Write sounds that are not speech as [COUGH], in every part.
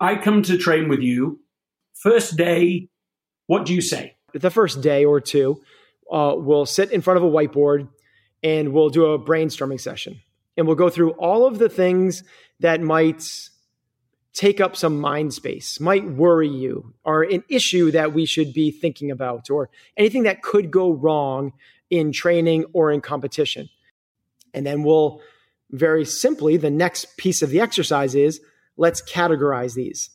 I come to train with you. First day, what do you say? The first day or two, uh, we'll sit in front of a whiteboard and we'll do a brainstorming session. And we'll go through all of the things that might take up some mind space, might worry you, or an issue that we should be thinking about, or anything that could go wrong in training or in competition. And then we'll very simply, the next piece of the exercise is let's categorize these.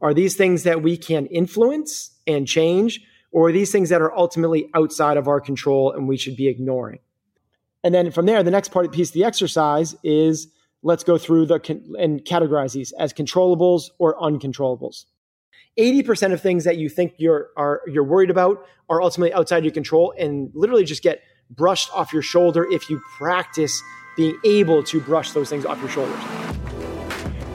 Are these things that we can influence and change, or are these things that are ultimately outside of our control and we should be ignoring? And then from there, the next part piece of the exercise is let's go through the and categorize these as controllables or uncontrollables. 80% of things that you think you're are you're worried about are ultimately outside your control and literally just get brushed off your shoulder if you practice being able to brush those things off your shoulders.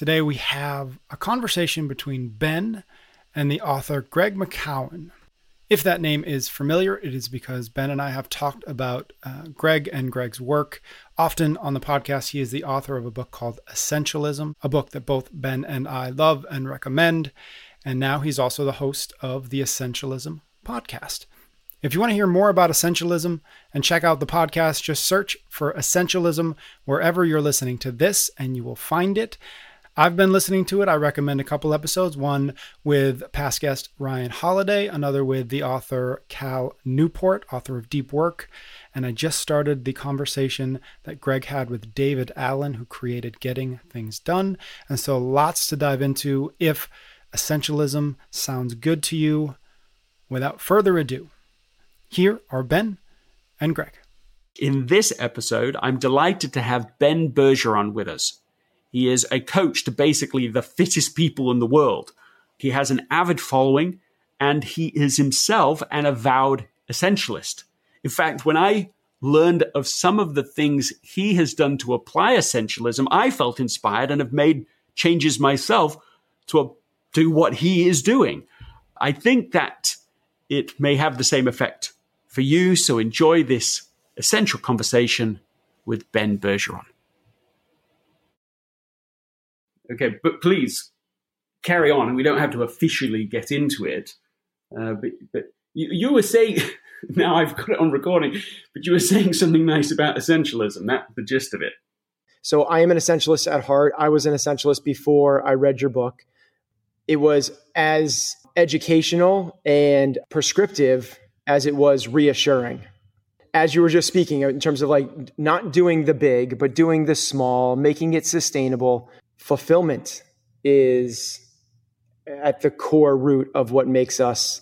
Today we have a conversation between Ben and the author Greg McKeown. If that name is familiar, it is because Ben and I have talked about uh, Greg and Greg's work often on the podcast. He is the author of a book called Essentialism, a book that both Ben and I love and recommend. And now he's also the host of the Essentialism podcast. If you want to hear more about essentialism and check out the podcast, just search for essentialism wherever you're listening to this and you will find it. I've been listening to it. I recommend a couple episodes one with past guest Ryan Holiday, another with the author Cal Newport, author of Deep Work. And I just started the conversation that Greg had with David Allen, who created Getting Things Done. And so lots to dive into. If essentialism sounds good to you, without further ado, here are Ben and Greg. In this episode, I'm delighted to have Ben Bergeron with us. He is a coach to basically the fittest people in the world. He has an avid following, and he is himself an avowed essentialist. In fact, when I learned of some of the things he has done to apply essentialism, I felt inspired and have made changes myself to do what he is doing. I think that it may have the same effect for you. So enjoy this essential conversation with Ben Bergeron. Okay, but please carry on. We don't have to officially get into it. Uh, but but you, you, were saying, [LAUGHS] now I've got it on recording, but you were saying something nice about essentialism. That's the gist of it. So I am an essentialist at heart. I was an essentialist before I read your book. It was as educational and prescriptive as it was reassuring. As you were just speaking, in terms of like not doing the big, but doing the small, making it sustainable, fulfillment is at the core root of what makes us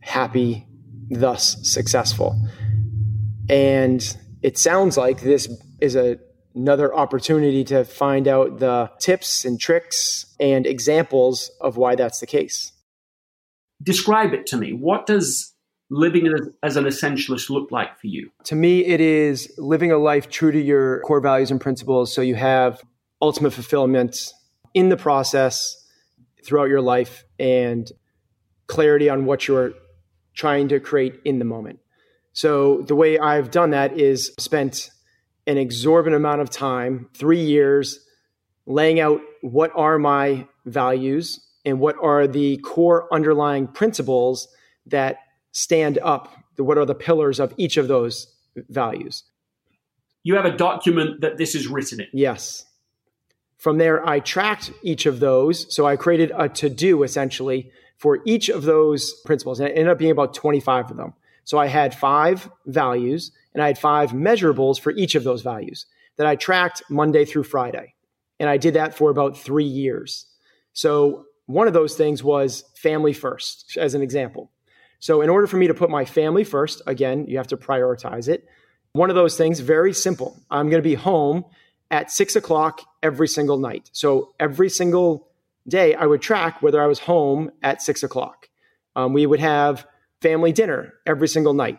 happy, thus successful. And it sounds like this is a, another opportunity to find out the tips and tricks and examples of why that's the case. Describe it to me. What does living as, an essentialist look like for you? To me, it is living a life true to your core values and principles so you have ultimate fulfillment in the process throughout your life and clarity on what you're trying to create in the moment. So, the way I've done that is spent an exorbitant amount of time, three years, laying out what are my values and what are the core underlying principles that stand up what are the pillars of each of those values. You have a document that this is written in. Yes. From there, I tracked each of those. So I created a to do essentially for each of those principles. And it ended up being about 25 of them. So I had five values and I had five measurables for each of those values that I tracked Monday through Friday. And I did that for about three years. So one of those things was family first, as an example. So, in order for me to put my family first, again, you have to prioritize it. One of those things, very simple. I'm going to be home at six o'clock every single night. So, every single day, I would track whether I was home at six o'clock. Um, we would have family dinner every single night.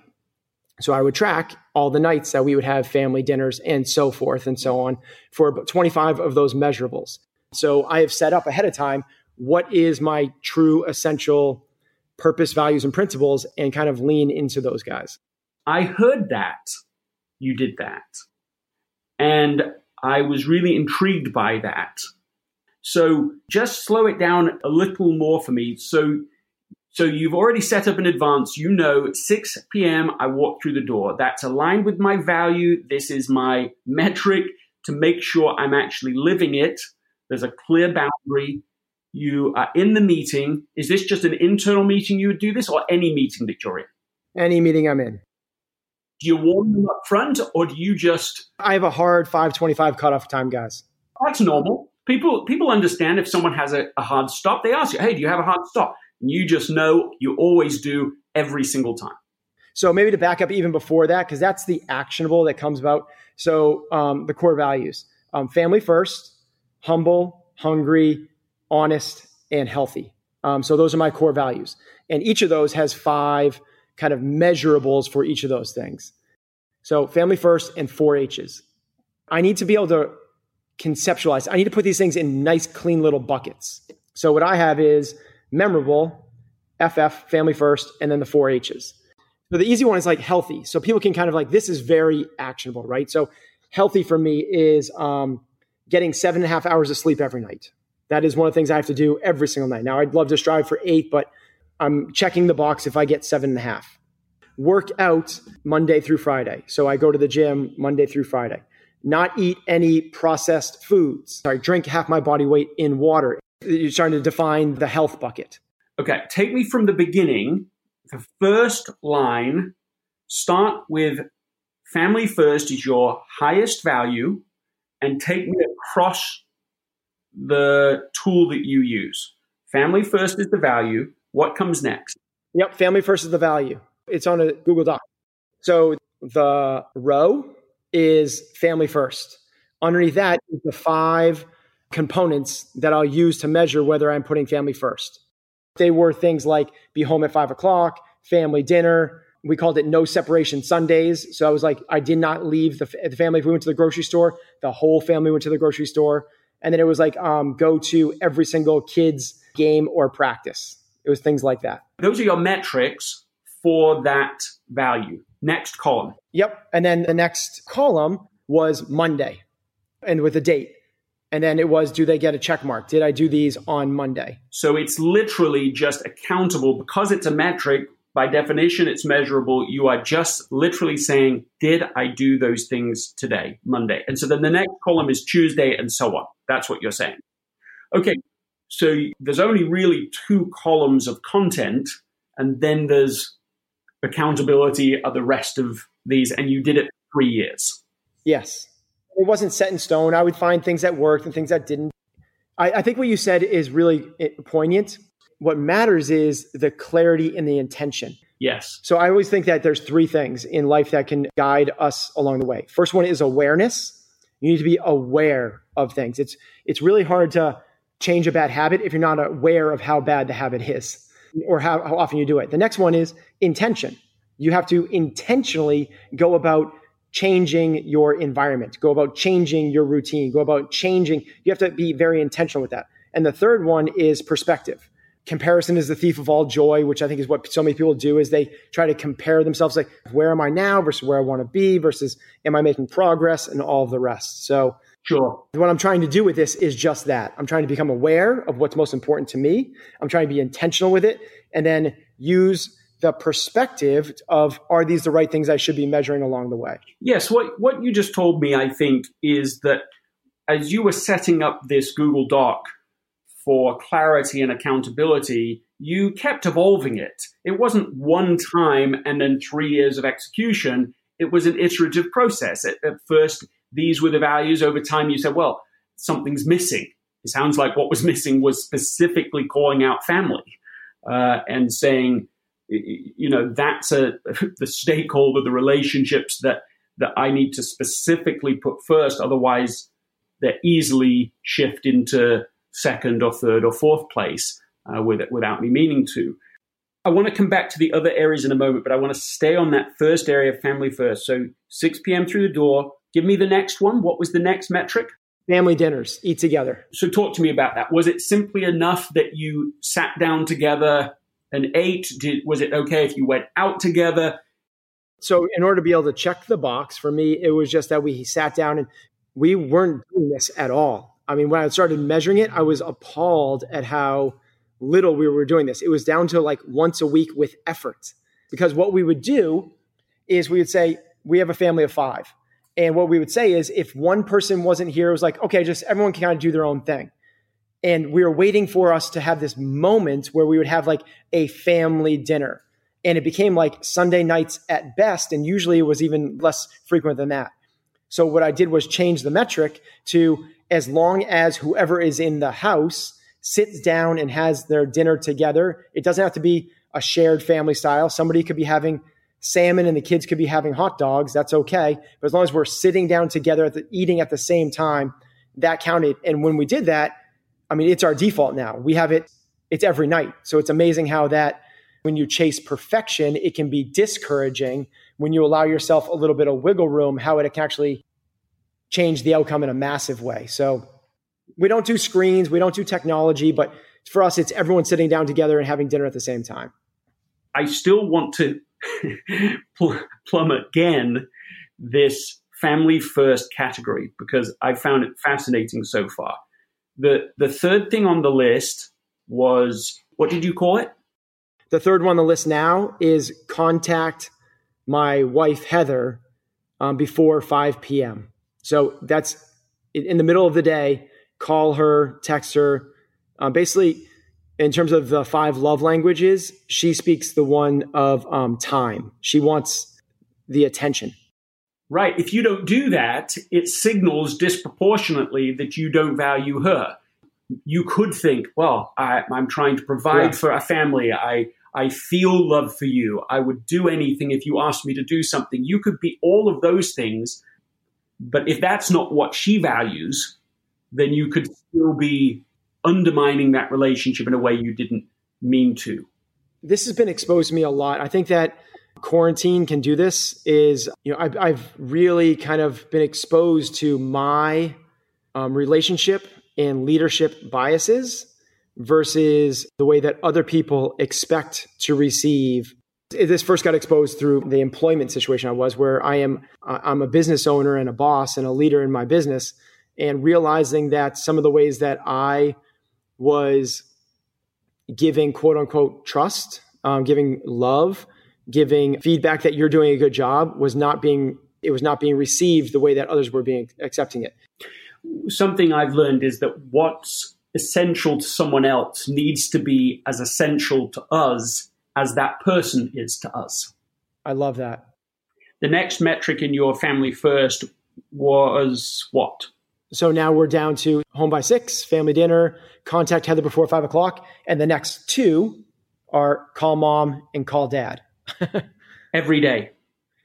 So I would track all the nights that we would have family dinners and so forth and so on for about 25 of those measurables. So I have set up ahead of time what is my true essential purpose, values, and principles and kind of lean into those guys. I heard that you did that. And I was really intrigued by that. So just slow it down a little more for me. So so you've already set up in advance. You know, at 6 p.m., I walk through the door. That's aligned with my value. This is my metric to make sure I'm actually living it. There's a clear boundary. You are in the meeting. Is this just an internal meeting you would do this or any meeting that you're in? Any meeting I'm in. Do you warn them up front or do you just. I have a hard 525 cutoff time, guys. That's normal. People, people understand if someone has a, a hard stop, they ask you, hey, do you have a hard stop? And you just know you always do every single time. So maybe to back up even before that, because that's the actionable that comes about. So um, the core values: um, family first, humble, hungry, honest, and healthy. Um, so those are my core values, and each of those has five kind of measurables for each of those things. So family first and four H's. I need to be able to conceptualize. I need to put these things in nice, clean little buckets. So what I have is memorable, FF, family first, and then the four H's. So the easy one is like healthy. So people can kind of like, this is very actionable, right? So healthy for me is um, getting seven and a half hours of sleep every night. That is one of the things I have to do every single night. Now, I'd love to strive for eight, but I'm checking the box if I get seven and a half. Work out Monday through Friday. So I go to the gym Monday through Friday. Not eat any processed foods. Sorry, drink half my body weight in water you're starting to define the health bucket. Okay, take me from the beginning. The first line, start with family first is your highest value, and take me across the tool that you use. Family first is the value. What comes next? Yep, family first is the value. It's on a Google Doc. So the row is family first. Underneath that is the five components that I'll use to measure whether I'm putting family first. They were things like be home at five o'clock, family dinner. We called it no separation Sundays. So I was like, I did not leave the, the family. If we went to the grocery store, the whole family went to the grocery store. And then it was like, um, go to every single kid's game or practice. It was things like that. Those are your metrics for that value. Next column. Yep. And then the next column was Monday and with a date. And then it was, do they get a check mark? Did I do these on Monday? So it's literally just accountable because it's a metric. By definition, it's measurable. You are just literally saying, did I do those things today, Monday? And so then the next column is Tuesday and so on. That's what you're saying. Okay. So there's only really two columns of content, and then there's accountability of the rest of these, and you did it three years. Yes it wasn't set in stone. I would find things that worked and things that didn't. I, I think what you said is really eh, poignant. What matters is the clarity and the intention. Yes. So I always think that there's three things in life that can guide us along the way. First one is awareness. You need to be aware of things. It's it's really hard to change a bad habit if you're not aware of how bad the habit is or how, how often you do it. The next one is intention. You have to intentionally go about changing your environment, go about changing your routine, go about changing. You have to be very intentional with that. And the third one is perspective. Comparison is the thief of all joy, which I think is what so many people do is they try to compare themselves like where am I now versus where I want to be versus am I making progress and all of the rest. So Sure. What I'm trying to do with this is just that. I'm trying to become aware of what's most important to me. I'm trying to be intentional with it and then use the perspective of are these the right things I should be measuring along the way? Yes, what what you just told me, I think, is that as you were setting up this Google Doc for clarity and accountability, you kept evolving it. It wasn't one time and then three years of execution. It was an iterative process. At, at first, these were the values. Over time, you said, well, something's missing. It sounds like what was missing was specifically calling out family uh, and saying, you know that's a [LAUGHS] the stakeholder the relationships that that i need to specifically put first otherwise they easily shift into second or third or fourth place uh, with it, without me meaning to. I want to come back to the other areas in a moment, but I want to stay on that first area, family first. So 6 p.m. through the door. Give me the next one. What was the next metric? Family dinners, eat together. So talk to me about that. Was it simply enough that you sat down together and ate? Did, was it okay if you went out together? So, in order to be able to check the box, for me, it was just that we sat down and we weren't doing this at all. I mean, when I started measuring it, I was appalled at how little we were doing this. It was down to like once a week with effort. Because what we would do is we would say, we have a family of five. And what we would say is if one person wasn't here, it was like, okay, just everyone can kind of do their own thing. And we were waiting for us to have this moment where we would have like a family dinner. And it became like Sunday nights at best. And usually it was even less frequent than that. So what I did was change the metric to as long as whoever is in the house sits down and has their dinner together. It doesn't have to be a shared family style. Somebody could be having salmon and the kids could be having hot dogs. That's okay. But as long as we're sitting down together at the, eating at the same time, that counted. And when we did that, I mean, it's our default now. We have it, it's every night. So it's amazing how that when you chase perfection, it can be discouraging. When you allow yourself a little bit of wiggle room, how it can actually change the outcome in a massive way. So we don't do screens, we don't do technology, but for us, it's everyone sitting down together and having dinner at the same time. I still want to plumb again this family first category because I found it fascinating so far. The the third thing on the list was what did you call it? The third one on the list now is contact my wife Heather um, before 5 p.m. So that's in the middle of the day. Call her, text her. Um, basically, in terms of the five love languages, she speaks the one of um, time. She wants the attention. Right. If you don't do that, it signals disproportionately that you don't value her. You could think, well, I, am trying to provide yeah. for a family. I, I feel love for you. I would do anything if you asked me to do something. You could be all of those things. But if that's not what she values, then you could still be undermining that relationship in a way you didn't mean to. This has been exposed to me a lot. I think that quarantine can do this is you know I've, I've really kind of been exposed to my um, relationship and leadership biases versus the way that other people expect to receive this first got exposed through the employment situation i was where i am i'm a business owner and a boss and a leader in my business and realizing that some of the ways that i was giving quote unquote trust, um, giving love, giving feedback that you're doing a good job was not being it was not being received the way that others were being accepting it. Something I've learned is that what's essential to someone else needs to be as essential to us as that person is to us. I love that. The next metric in your family first was what? So now we're down to home by six, family dinner, contact Heather before five o'clock. And the next two are call mom and call dad. [LAUGHS] every day.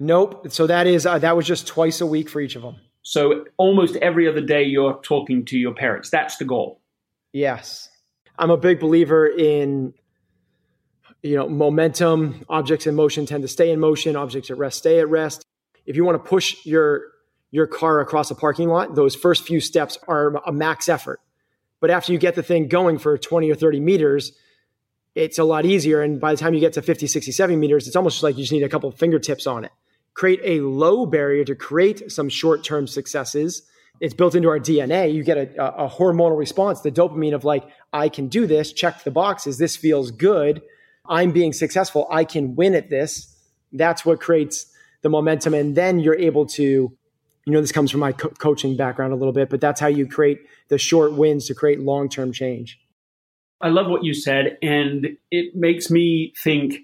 Nope. So that is, uh, that was just twice a week for each of them. So almost every other day you're talking to your parents. That's the goal. Yes. I'm a big believer in you know momentum objects in motion tend to stay in motion objects at rest stay at rest if you want to push your your car across a parking lot, those first few steps are a max effort. But after you get the thing going for 20 or 30 meters, it's a lot easier. And by the time you get to 50, 60, 70 meters, it's almost like you just need a couple fingertips on it. Create a low barrier to create some short term successes. It's built into our DNA. You get a, a, hormonal response, the dopamine of like, I can do this, check the boxes, this feels good. I'm being successful. I can win at this. That's what creates the momentum. And then you're able to you know this comes from my co- coaching background a little bit but that's how you create the short wins to create long-term change. I love what you said and it makes me think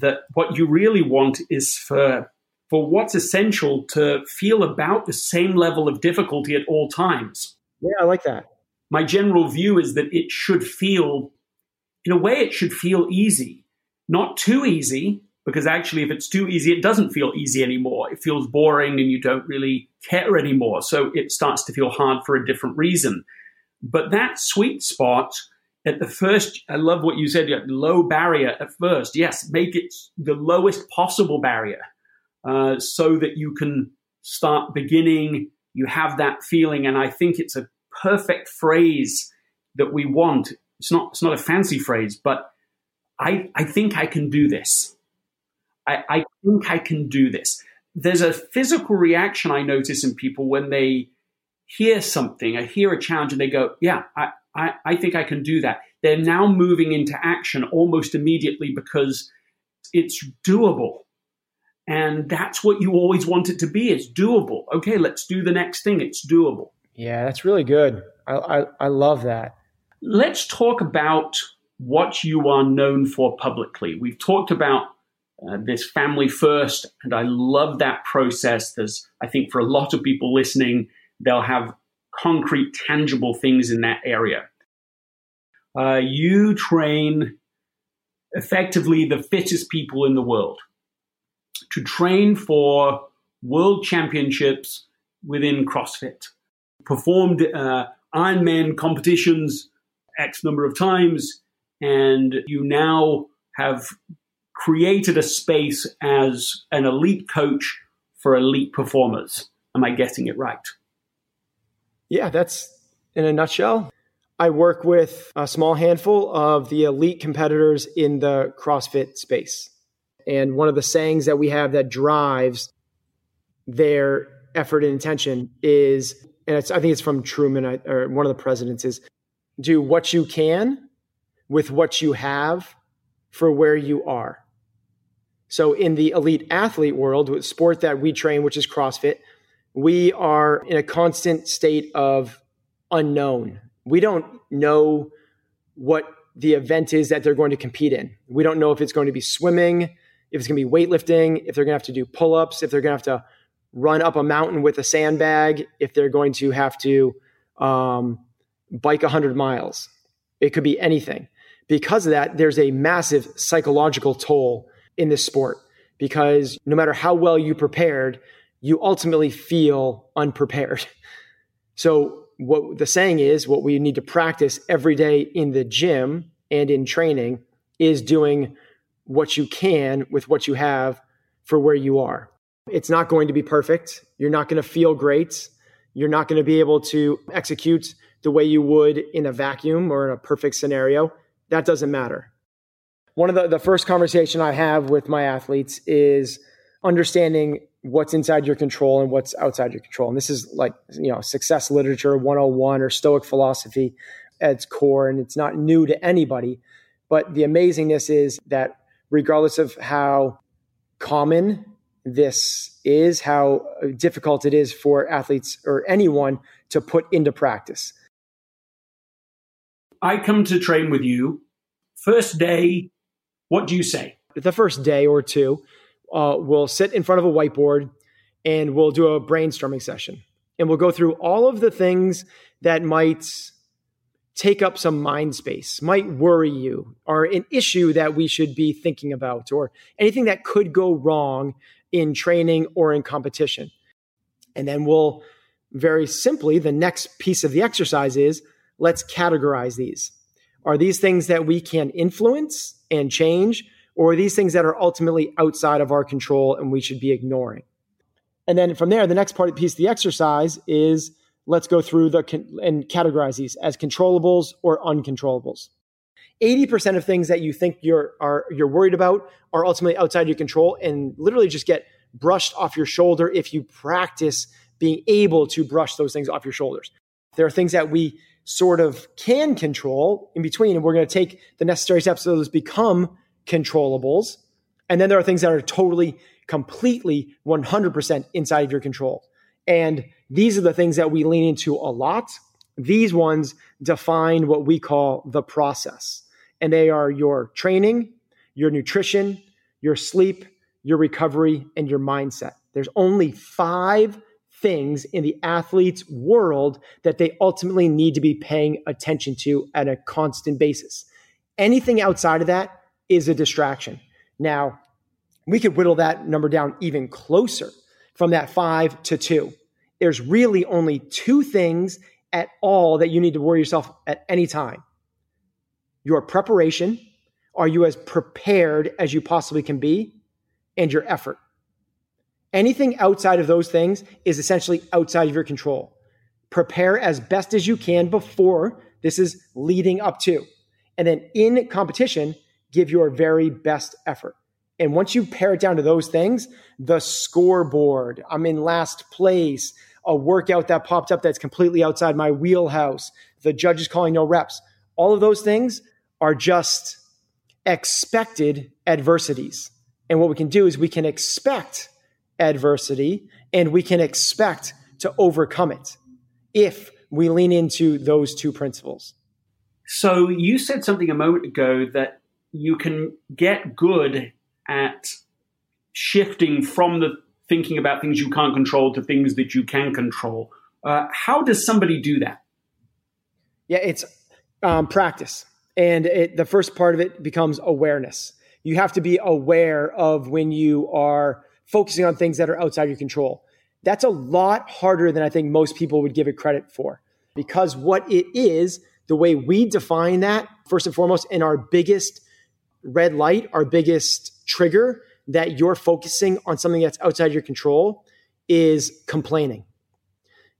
that what you really want is for for what's essential to feel about the same level of difficulty at all times. Yeah i like that. My general view is that it should feel in a way it should feel easy not too easy because actually if it's too easy it doesn't feel easy anymore it feels boring and you don't really care anymore so it starts to feel hard for a different reason But that sweet spot at the first, I love what you said, low barrier at first. Yes, make it the lowest possible barrier uh, so that you can start beginning. You have that feeling, and I think it's a perfect phrase that we want. It's not. It's not a fancy phrase, but I, I think I can do this. I, I think I can do this. There's a physical reaction I notice in people when they hear something, I hear a challenge, and they go, "Yeah, I, I, I think I can do that." They're now moving into action almost immediately because it's doable. And that's what you always want it to be. It's doable. Okay, let's do the next thing. It's doable. Yeah, that's really good. I, I, I love that. Let's talk about what you are known for publicly. We've talked about uh, this family first, and I love that process. There's, I think, for a lot of people listening, they'll have concrete, tangible things in that area. Uh, you train effectively the fittest people in the world to train for world championships within CrossFit. Performed uh, Ironman competitions X number of times, and you now have created a space as an elite coach for elite performers. Am I getting it right? Yeah, that's in a nutshell. I work with a small handful of the elite competitors in the CrossFit space. And one of the sayings that we have that drives their effort and intention is, and I think it's from Truman, or one of the presidents, is do what you can with what you have for where you are. So in the elite athlete world, with sport that we train, which is CrossFit, we are in a constant state of unknown. We don't know what the event is that they're going to compete in. We don't know if it's going to be swimming, if it's going to be weightlifting, if they're going to have to do pull ups, if they're going to have to run up a mountain with a sandbag, if they're going to have to um, bike 100 miles. It could be anything. Because of that, there's a massive psychological toll in this sport because no matter how well you prepared, you ultimately feel unprepared. [LAUGHS] So, what the saying is, what we need to practice every day in the gym and in training is doing what you can with what you have for where you are. It's not going to be perfect. You're not going to feel great. You're not going to be able to execute the way you would in a vacuum or in a perfect scenario. That doesn't matter one of the, the first conversation I have with my athletes is understanding what's inside your control and what's outside your control. And this is like, you know, success literature 101 or stoic philosophy at its core. And it's not new to anybody. But the amazingness is that regardless of how common this is, how difficult it is for athletes or anyone to put into practice. I come to train with you. First day, what do you say? The first day or two, uh, we'll sit in front of a whiteboard and we'll do a brainstorming session. And we'll go through all of the things that might take up some mind space, might worry you, or an issue that we should be thinking about, or anything that could go wrong in training or in competition. And then we'll very simply, the next piece of the exercise is let's categorize these. Are these things that we can influence and change, or these things that are ultimately outside of our control and we should be ignoring? And then from there, the next part piece of the exercise is let's go through the and categorize these as controllables or uncontrollables. 80% of things that you think you're are you're worried about are ultimately outside your control and literally just get brushed off your shoulder if you practice being able to brush those things off your shoulders. There are things that we sort of can control in between. And we're going to take the necessary steps so those become controllables. And then there are things that are totally, completely 100% inside of your control. And these are the things that we lean into a lot. These ones define what we call the process. And they are your training, your nutrition, your sleep, your recovery, and your mindset. There's only five things in the athlete's world that they ultimately need to be paying attention to at a constant basis. Anything outside of that is a distraction. Now, we could whittle that number down even closer from that five to two. There's really only two things at all that you need to worry yourself at any time. Your preparation, are you as prepared as you possibly can be? And your effort. Anything outside of those things is essentially outside of your control. Prepare as best as you can before this is leading up to. And then in competition, give your very best effort. And once you pare it down to those things, the scoreboard, I'm in last place, a workout that popped up that's completely outside my wheelhouse, the judge is calling no reps, all of those things are just expected adversities. And what we can do is we can expect adversity and we can expect to overcome it if we lean into those two principles. So you said something a moment ago that you can get good at shifting from the thinking about things you can't control to things that you can control. Uh, how does somebody do that? Yeah, it's um, practice. And it, the first part of it becomes awareness. You have to be aware of when you are focusing on things that are outside your control. That's a lot harder than I think most people would give it credit for. Because what it is, the way we define that, first and foremost, in our biggest red light, our biggest trigger that you're focusing on something that's outside your control is complaining.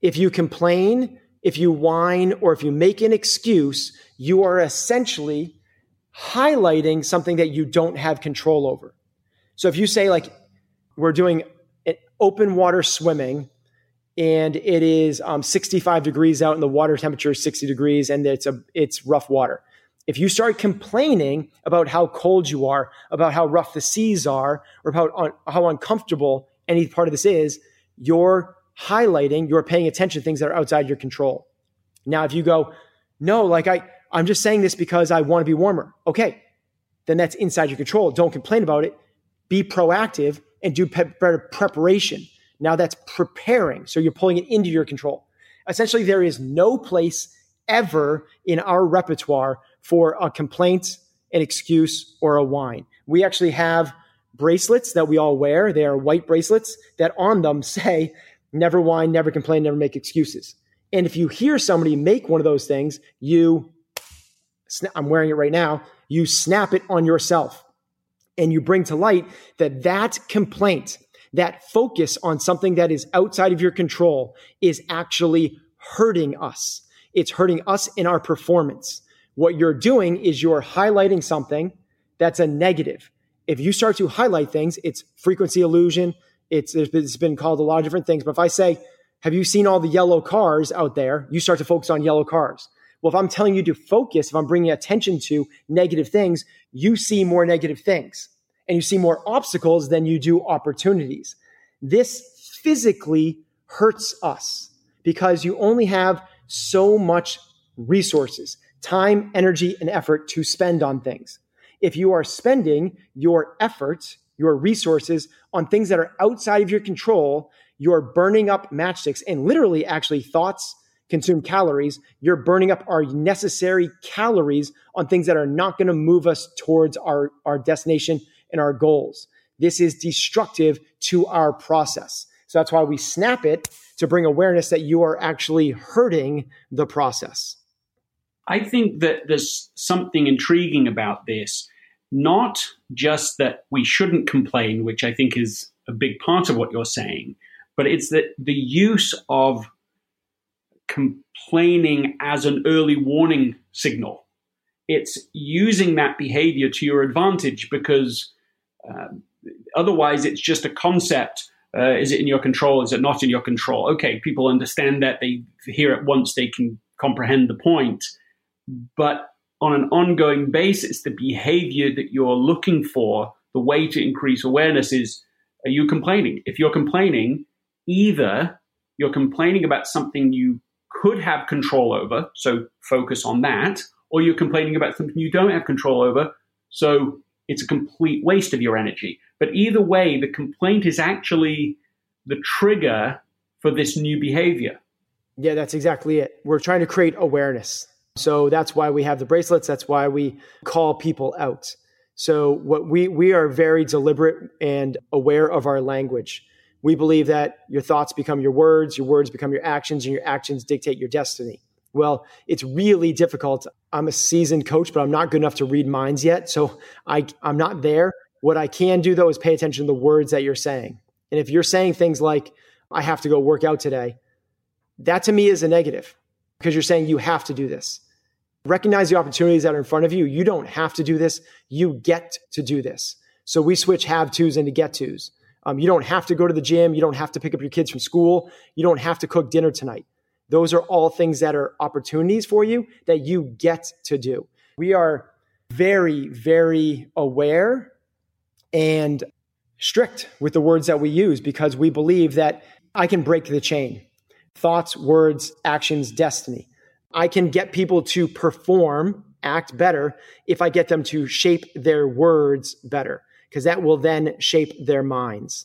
If you complain, if you whine, or if you make an excuse, you are essentially highlighting something that you don't have control over. So if you say, like, we're doing open water swimming and it is um, 65 degrees out and the water temperature is 60 degrees and it's a it's rough water. If you start complaining about how cold you are about how rough the seas are or about how uncomfortable any part of this is you're highlighting you're paying attention to things that are outside your control. Now if you go no like i i'm just saying this because i want to be warmer. Okay then that's inside your control. Don't complain about it. Be proactive and do pe- better preparation. Now that's preparing. So you're pulling it into your control. Essentially, there is no place ever in our repertoire for a complaint, an excuse, or a whine. We actually have bracelets that we all wear. They are white bracelets that on them [LAUGHS] say, never whine, never complain, never make excuses. And if you hear somebody make one of those things, you, I'm wearing it right now, you snap it on yourself and you bring to light that that complaint, that focus on something that is outside of your control is actually hurting us. It's hurting us in our performance. What you're doing is you're highlighting something that's a negative. If you start to highlight things, it's frequency illusion. It's, it's been called a lot of different things. But if I say, have you seen all the yellow cars out there? You start to focus on yellow cars. Well, if I'm telling you to focus, if I'm bringing attention to negative things, you see more negative things and you see more obstacles than you do opportunities. This physically hurts us because you only have so much resources, time, energy, and effort to spend on things. If you are spending your effort, your resources on things that are outside of your control, you're burning up matchsticks and literally actually thoughts consume calories. You're burning up our necessary calories on things that are not going to move us towards our, our destination and our goals. This is destructive to our process. So that's why we snap it to bring awareness that you are actually hurting the process. I think that there's something intriguing about this. Not just that we shouldn't complain, which I think is a big part of what you're saying, but it's that the use of complaining as an early warning signal. It's using that behavior to your advantage because uh, otherwise, it's just a concept. Uh, is it in your control? Is it not in your control? Okay, people understand that. They hear it once, they can comprehend the point. But on an ongoing basis, the behavior that you're looking for, the way to increase awareness is are you complaining? If you're complaining, either you're complaining about something you could have control over, so focus on that, or you're complaining about something you don't have control over, so it's a complete waste of your energy. But either way, the complaint is actually the trigger for this new behavior. Yeah, that's exactly it. We're trying to create awareness. So that's why we have the bracelets. That's why we call people out. So what we we are very deliberate and aware of our language. We believe that your thoughts become your words, your words become your actions, and your actions dictate your destiny. Well, it's really difficult. I'm a seasoned coach, but I'm not good enough to read minds yet. So I, I'm not there. What I can do though is pay attention to the words that you're saying. And if you're saying things like, I have to go work out today, that to me is a negative because you're saying you have to do this. Recognize the opportunities that are in front of you. You don't have to do this. You get to do this. So we switch have tos into get tos. Um, you don't have to go to the gym. You don't have to pick up your kids from school. You don't have to cook dinner tonight. Those are all things that are opportunities for you that you get to do. We are very, very aware and strict with the words that we use because we believe that I can break the chain thoughts, words, actions, destiny. I can get people to perform, act better if I get them to shape their words better, because that will then shape their minds.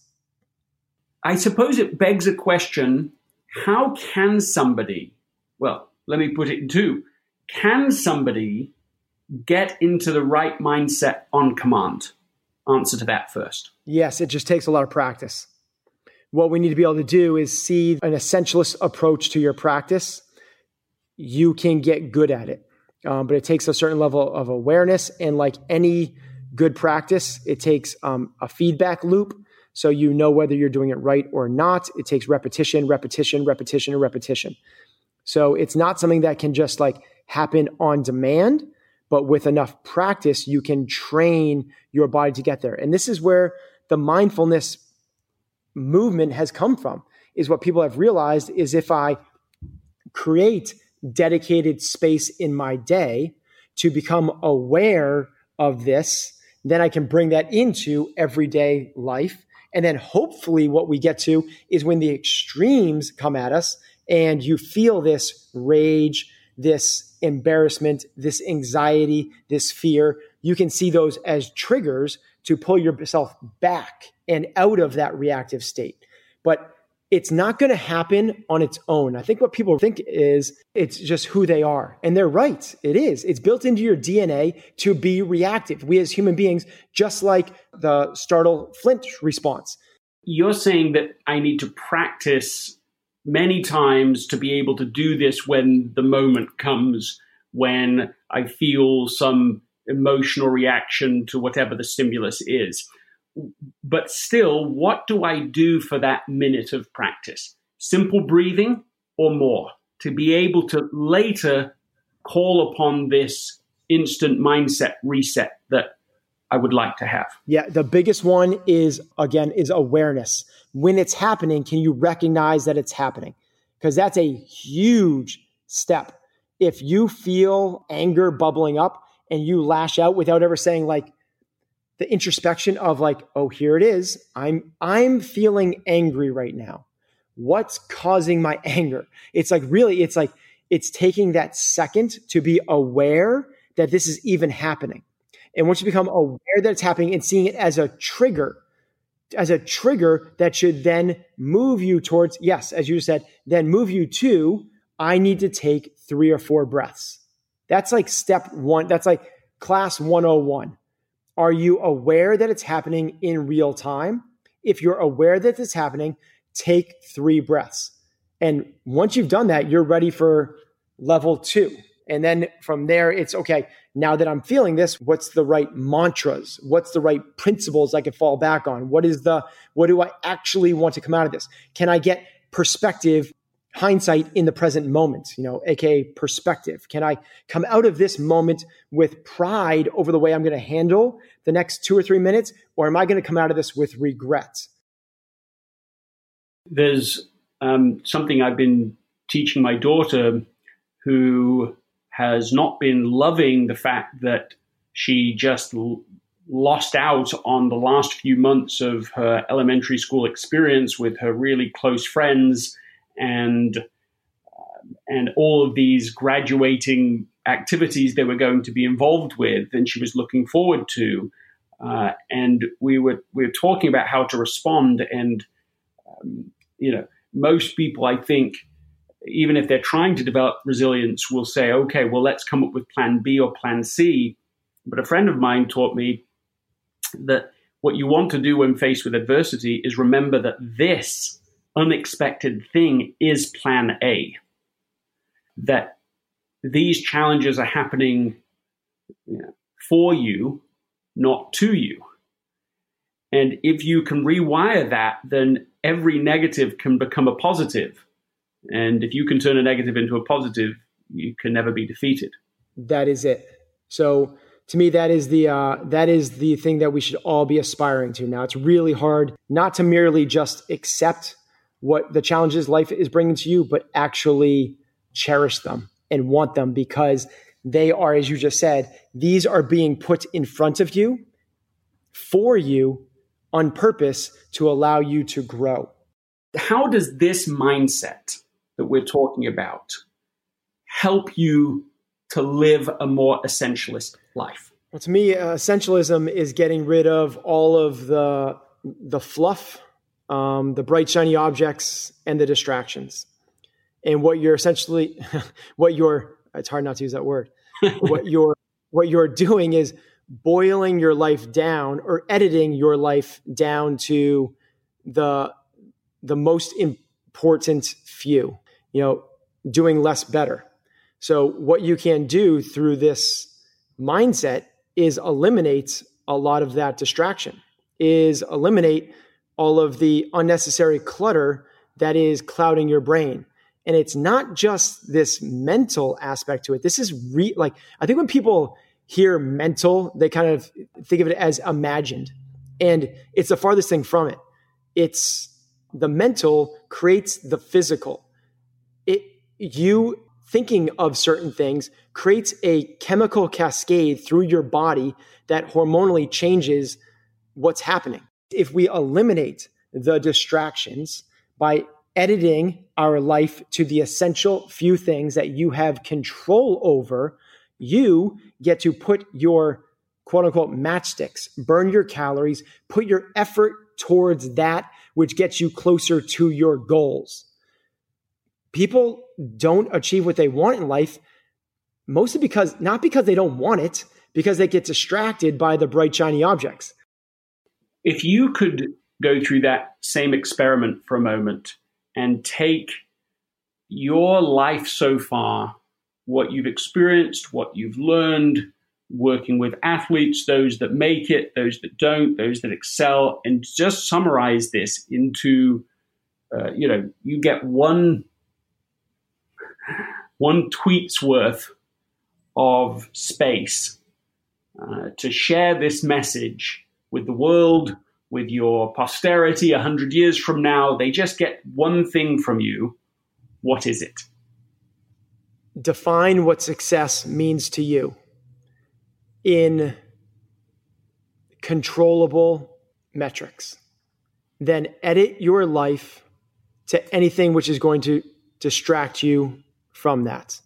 I suppose it begs a question how can somebody, well, let me put it in two, can somebody get into the right mindset on command? Answer to that first. Yes, it just takes a lot of practice. What we need to be able to do is see an essentialist approach to your practice. You can get good at it, um, but it takes a certain level of awareness. And like any good practice, it takes um, a feedback loop so you know whether you're doing it right or not. It takes repetition, repetition, repetition, and repetition. So it's not something that can just like happen on demand, but with enough practice, you can train your body to get there. And this is where the mindfulness movement has come from is what people have realized is if I create dedicated space in my day to become aware of this, then I can bring that into everyday life and then hopefully, what we get to is when the extremes come at us and you feel this rage, this embarrassment, this anxiety, this fear, you can see those as triggers to pull yourself back and out of that reactive state. But it's not going to happen on its own. I think what people think is it's just who they are. And they're right. It is. It's built into your DNA to be reactive. We as human beings, just like the startle flinch response. You're saying that I need to practice many times to be able to do this when the moment comes, when I feel some emotional reaction to whatever the stimulus is but still, what do I do for that minute of practice? Simple breathing or more to be able to later call upon this instant mindset reset that I would like to have. Yeah, the biggest one is again is awareness. When it's happening, can you recognize that it's happening? Because that's a huge step. If you feel anger bubbling up and you lash out without ever saying like the introspection of like, oh, here it is. I'm I'm feeling angry right now. What's causing my [LAUGHS] anger? It's like really, it's like it's taking that second to be aware that this is even happening. And once you become aware that it's happening and seeing it as a trigger, as a trigger that should then move you towards, yes, as you said, then move you to, I need to take three or four breaths. That's like step one. That's like class 101. Are you aware that it's happening in real time? If you're aware that it's happening, take three breaths. And once you've done that, you're ready for level two. And then from there, it's okay, now that I'm feeling this, what's the right mantras? What's the right principles I can fall back on? What is the, what do I actually want to come out of this? Can I get perspective hindsight in the present moment, you know, aka perspective? Can I come out of this moment with pride over the way I'm going to handle the next two or three minutes, or am I going to come out of this with regret? There's um, something I've been teaching my daughter who has not been loving the fact that she just l- lost out on the last few months of her elementary school experience with her really close friends and uh, and all of these graduating activities they were going to be involved with, and she was looking forward to. Uh, and we were we were talking about how to respond, and um, you know, most people, I think, even if they're trying to develop resilience, will say, "Okay, well, let's come up with Plan B or Plan C." But a friend of mine taught me that what you want to do when faced with adversity is remember that this unexpected thing is plan A. That these challenges are happening for you, not to you. And if you can rewire that, then every negative can become a positive. And if you can turn a negative into a positive, you can never be defeated. That is it. So to me, that is the uh, that is the thing that we should all be aspiring to. Now, it's really hard not to merely just accept what the challenges life is bringing to you, but actually cherish them and want them because they are, as you just said, these are being put in front of you for you on purpose to allow you to grow. How does this mindset that we're talking about help you to live a more essentialist life? Well, to me, uh, essentialism is getting rid of all of the the fluff, um, the bright shiny objects, and the distractions. And what you're essentially, [LAUGHS] what you're it's hard not to use that word. [LAUGHS] what you're what you're doing is boiling your life down or editing your life down to the the most important few. You know, doing less better. So what you can do through this mindset is eliminate a lot of that distraction. Is eliminate all of the unnecessary clutter that is clouding your brain and it's not just this mental aspect to it. This is re- like, I think when people hear mental, they kind of think of it as imagined. And it's the farthest thing from it. It's the mental creates the physical. It, you thinking of certain things creates a chemical cascade through your body that hormonally changes what's happening. If we eliminate the distractions by editing our life to the essential few things that you have control over, you get to put your quote unquote matchsticks, burn your calories, put your effort towards that which gets you closer to your goals. People don't achieve what they want in life mostly because not because they don't want it, because they get distracted by the bright shiny objects. If you could go through that same experiment for a moment and take your life so far, what you've experienced, what you've learned, working with athletes, those that make it, those that don't, those that excel, and just summarize this into, uh, you know, you get one one tweet's worth of space uh, to share this message with the world, with your posterity a hundred years from now, they just get one thing from you. What is it? Define what success means to you in controllable metrics. Then edit your life to anything which is going to distract you from that.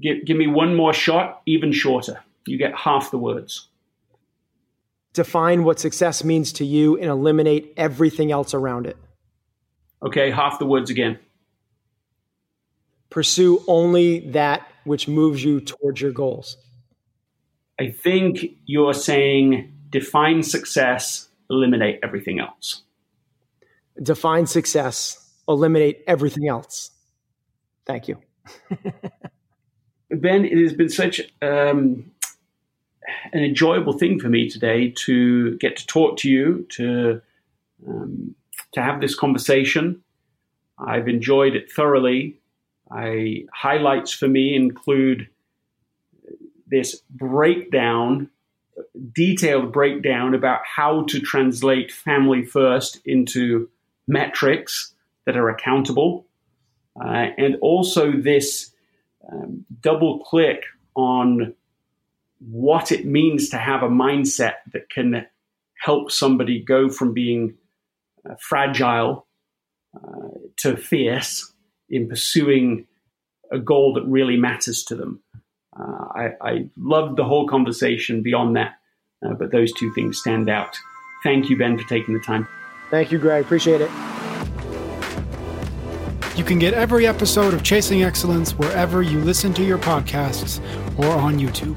Give, give me one more shot, even shorter. You get half the words define what success means to you and eliminate everything else around it. Okay, half the Woods again. Pursue only that which moves you towards your goals. I think you're saying define success, eliminate everything else. Define success, eliminate everything else. Thank you. ben, it has been such um, an enjoyable thing for me today to get to talk to you, to um, to have this conversation. I've enjoyed it thoroughly. I highlights for me include this breakdown, detailed breakdown about how to translate family first into metrics that are accountable, uh, and also this um, double click on what it means to have a mindset that can help somebody go from being uh, fragile uh, to fierce in pursuing a goal that really matters to them. Uh, I, I loved the whole conversation beyond that, uh, but those two things stand out. Thank you, Ben, for taking the time. Thank you, Greg. Appreciate it. You can get every episode of Chasing Excellence wherever you listen to your podcasts or on YouTube.